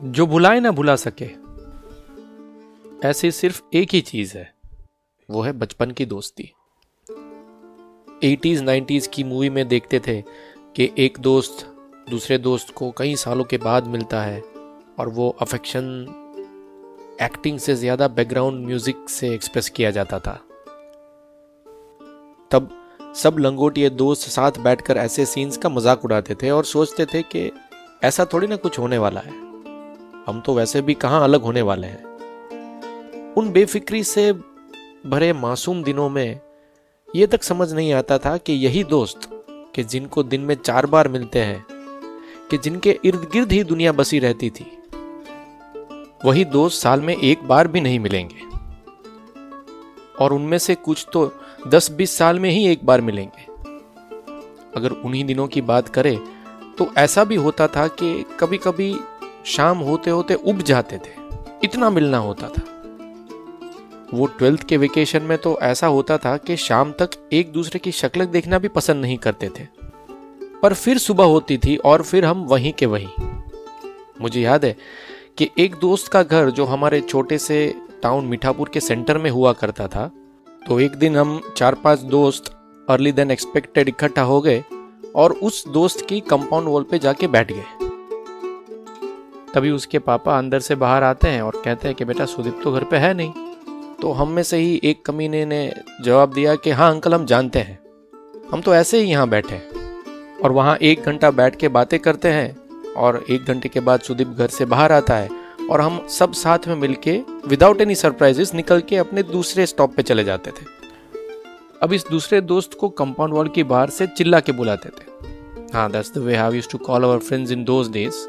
जो भुलाए ना भुला सके। ऐसी सिर्फ़ एक ही चीज़ है, वो है बचपन की दोस्ती। 80s 90s की मूवी में देखते थे कि एक दोस्त दूसरे दोस्त को कई सालों के बाद मिलता है और वो अफेक्शन एक्टिंग से ज़्यादा बैकग्राउंड म्यूज़िक से एक्सप्रेस किया जाता था। तब सब लंगोटिए दोस्त साथ बैठकर ऐसे सीन्स का मज़ाक उड़ाते थे और सोचते थे कि ऐसा थोड़ी ना कुछ होने वाला है। हम तो वैसे भी कहाँ अलग होने वाले हैं। उन बेफिक्री से भरे मासूम दिनों में यह तक समझ नहीं आता था कि यही दोस्त, कि जिनको दिन में चार बार मिलते हैं, कि जिनके इर्द गिर्द ही दुनिया बसी रहती थी। वही दोस्त साल में एक बार भी नहीं मिलेंगे। और उनमें से कुछ तो दस बीस साल में ही एक बार मिलेंगे। अगर उन्हीं दिनों की बात करें तो ऐसा भी होता था कि कभी कभी शाम होते होते उब जाते थे। इतना मिलना होता था। वो ट्वेल्थ के वेकेशन में तो ऐसा होता था कि शाम तक एक दूसरे की शक्ल देखना भी पसंद नहीं करते थे। पर फिर सुबह होती थी और फिर हम वहीं के वहीं। मुझे याद है कि एक दोस्त का घर जो हमारे छोटे से टाउन मिठापुर के सेंटर में हुआ करता था तो एक दिन हम चार पाँच दोस्त अर्ली देन एक्सपेक्टेड इकट्ठा हो गए और उस दोस्त की कंपाउंड वॉल पे जाके बैठ गए। तभी उसके पापा अंदर से बाहर आते हैं और कहते हैं कि बेटा सुदीप तो घर पे है नहीं। तो हम में से ही एक कमीने ने जवाब दिया कि हाँ अंकल, हम जानते हैं। हम तो ऐसे ही यहाँ बैठे और वहाँ एक घंटा बैठ के बातें करते हैं और एक घंटे के बाद सुदीप घर से बाहर आता है और हम सब साथ में मिलके विदाउट एनी सरप्राइजेस निकल के अपने दूसरे स्टॉप पे चले जाते थे। अब इस दूसरे दोस्त को कंपाउंड वॉल की बाहर से चिल्ला के बुलाते थे। हाँ that's the way how used to call our friends in those days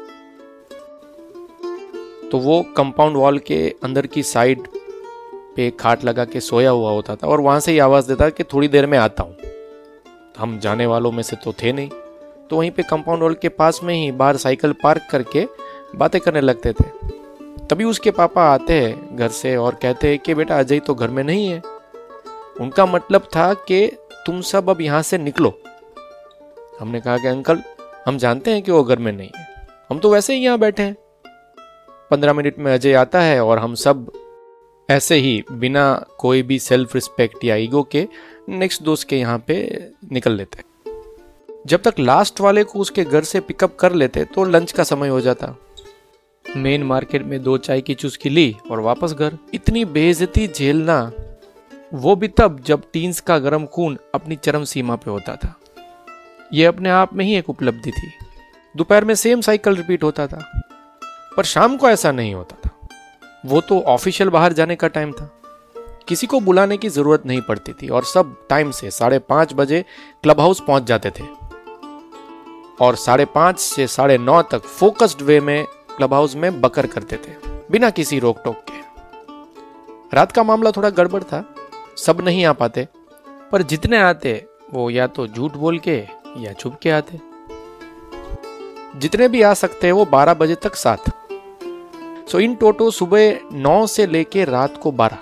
तो वो कंपाउंड वॉल के अंदर की साइड पे खाट लगा के सोया हुआ होता था और वहाँ से ही आवाज़ देता कि थोड़ी देर में आता हूँ। हम जाने वालों में से तो थे नहीं। तो वहीं पे कंपाउंड वॉल के पास में ही बाहर साइकिल पार्क करके बातें करने लगते थे। तभी उसके पापा आते हैं घर से और कहते हैं कि बेटा अजय तो घर में नहीं है। उनका मतलब था कि तुम सब अब यहाँ से निकलो। हमने कहा कि अंकल, हम जानते हैं कि वो घर में नहीं है। हम तो वैसे ही यहाँ बैठे हैं। पंद्रह मिनट में अजय आता है और हम सब ऐसे ही बिना कोई भी सेल्फ रिस्पेक्ट या ईगो के नेक्स्ट दोस्त के यहाँ पे निकल लेते जब तक लास्ट वाले को उसके घर से पिकअप कर लेते तो लंच का समय हो जाता। मेन मार्केट में दो चाय की चुस्की ली और वापस घर। इतनी बेइज्जती झेलना, वो भी तब जब टीन्स का गर्म खून अपनी चरम सीमा पे होता था। यह अपने आप में ही एक उपलब्धि थी। दोपहर में सेम साइकिल रिपीट होता था। पर शाम को ऐसा नहीं होता था। वो तो ऑफिशियल बाहर जाने का टाइम था। किसी को बुलाने की ज़रूरत नहीं पड़ती थी और सब टाइम से साढ़े पाँच बजे क्लब हाउस पहुँच जाते थे। और साढ़े पाँच से साढ़े नौ तक फोकस्ड वे में क्लब हाउस में बकर करते थे, बिना किसी रोक टोक के। रात का मामला थोड़ा गड़बड़ था, सब नहीं आ पाते, पर जितने आते, वो या तो झूठ बोल के या छुप के आते। जितने भी आ सकते, वो 12 बजे तक साथ। सो इन टोटो सुबह नौ से लेके रात को 12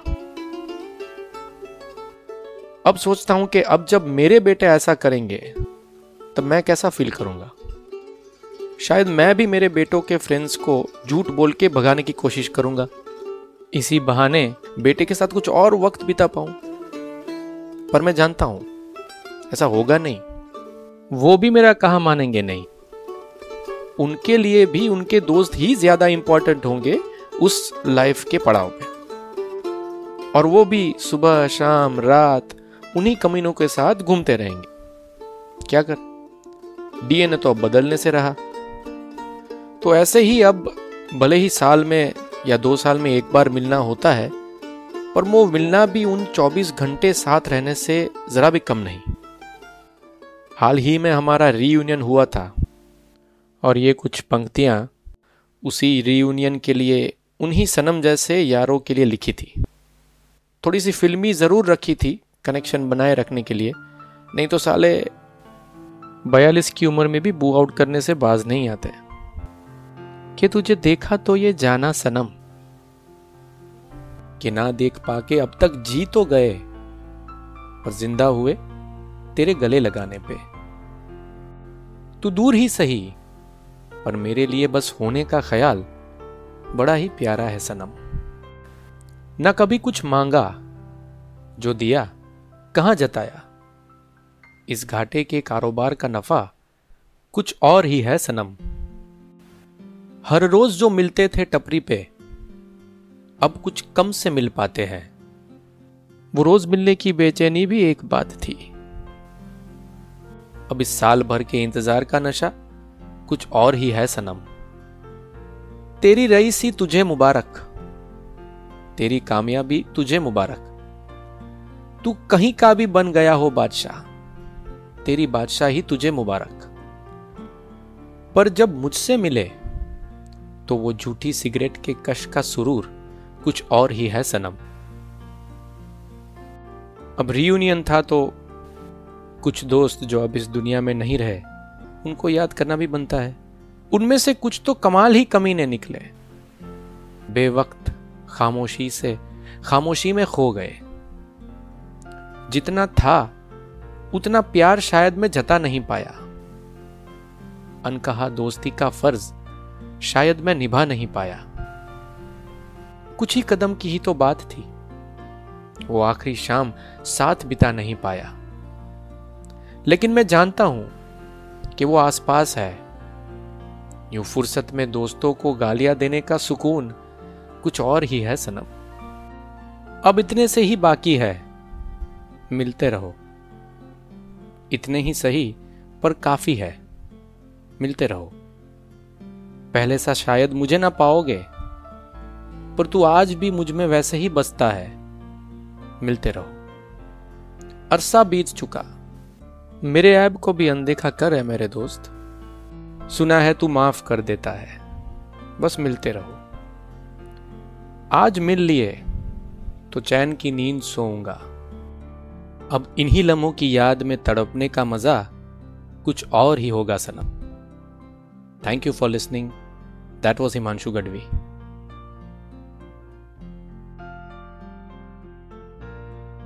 अब सोचता हूँ कि अब जब मेरे बेटे ऐसा करेंगे, तब मैं कैसा फील करूँगा? शायद मैं भी मेरे बेटों के फ्रेंड्स को झूठ बोल के भगाने की कोशिश करूँगा। इसी बहाने बेटे के साथ कुछ और वक्त बिता पाऊँ। पर मैं जानता हूँ, ऐसा होगा नहीं। वो भी मेरा कहा मानेंगे नहीं। उनके लिए भी उनके दोस्त ही ज़्यादा इंपॉर्टेंट होंगे उस लाइफ के पड़ाव में। और वो भी सुबह, शाम, रात, उन्हीं कमीनों के साथ घूमते रहेंगे। क्या कर? डीएनए तो अब बदलने से रहा। तो ऐसे ही अब भले ही साल में या दो साल में एक बार मिलना होता है, पर वो मिलना भी उन 24 घंटे साथ रहने से जरा भी कम नहीं। हाल ही में हमारा रीयूनियन हुआ था। और ये कुछ पंक्तियाँ उसी रीयूनियन के लिए, उन्हीं सनम जैसे यारों के लिए लिखी थी। थोड़ी सी फिल्मी ज़रूर रखी थी कनेक्शन बनाए रखने के लिए। नहीं तो साले बयालीस की उम्र में भी बू आउट करने से बाज नहीं आते। कि तुझे देखा तो ये जाना सनम। कि ना देख पाके अब तक जी तो गए, पर ज़िंदा हुए तेरे गले लगाने पे। तू दूर ही सही पर मेरे लिए बस होने का ख्याल बड़ा ही प्यारा है, सनम। न कभी कुछ मांगा जो दिया, कहाँ जताया। इस घाटे के कारोबार का नफा कुछ और ही है, सनम। हर रोज जो मिलते थे टपरी पे, अब कुछ कम से मिल पाते हैं। वो रोज मिलने की बेचैनी भी एक बात थी। अब इस साल भर के इंतज़ार का नशा कुछ और ही है सनम। तेरी रईसी तुझे मुबारक। तेरी कामयाबी तुझे मुबारक। तू कहीं का भी बन गया हो बादशाह। तेरी बादशाही तुझे मुबारक। पर जब मुझसे मिले तो वो झूठी सिगरेट के कश का सुरूर कुछ और ही है सनम। अब रियूनियन था तो कुछ दोस्त जो अब इस दुनिया में नहीं रहे उनको याद करना भी बनता है। उनमें से कुछ तो कमाल ही कमी ने निकले। बेवक्त खामोशी से, खामोशी में खो गए। जितना था, उतना प्यार शायद मैं जता नहीं पाया। अनकहा दोस्ती का फ़र्ज़ शायद मैं निभा नहीं पाया। कुछ ही कदम की ही तो बात थी। वो आखिरी शाम साथ बिता नहीं पाया। लेकिन मैं जानता हूँ कि वो आसपास है। यूँ फुर्सत में दोस्तों को गालियाँ देने का सुकून कुछ और ही है, सनम। अब इतने से ही बाकी है। मिलते रहो। इतने ही सही, पर काफ़ी है। मिलते रहो। पहले सा शायद मुझे ना पाओगे, पर तू आज भी मुझमें वैसे ही बसता है। मिलते रहो। अरसा बीत चुका। मेरे ऐब को भी अनदेखा कर है मेरे दोस्त। सुना है तू माफ़ कर देता है। बस मिलते रहो। आज मिल लिए तो चैन की नींद सोऊँगा। अब इन्हीं लम्हों की याद में तड़पने का मज़ा कुछ और ही होगा, सनम। Thank you for listening that was Himanshu Gadhvi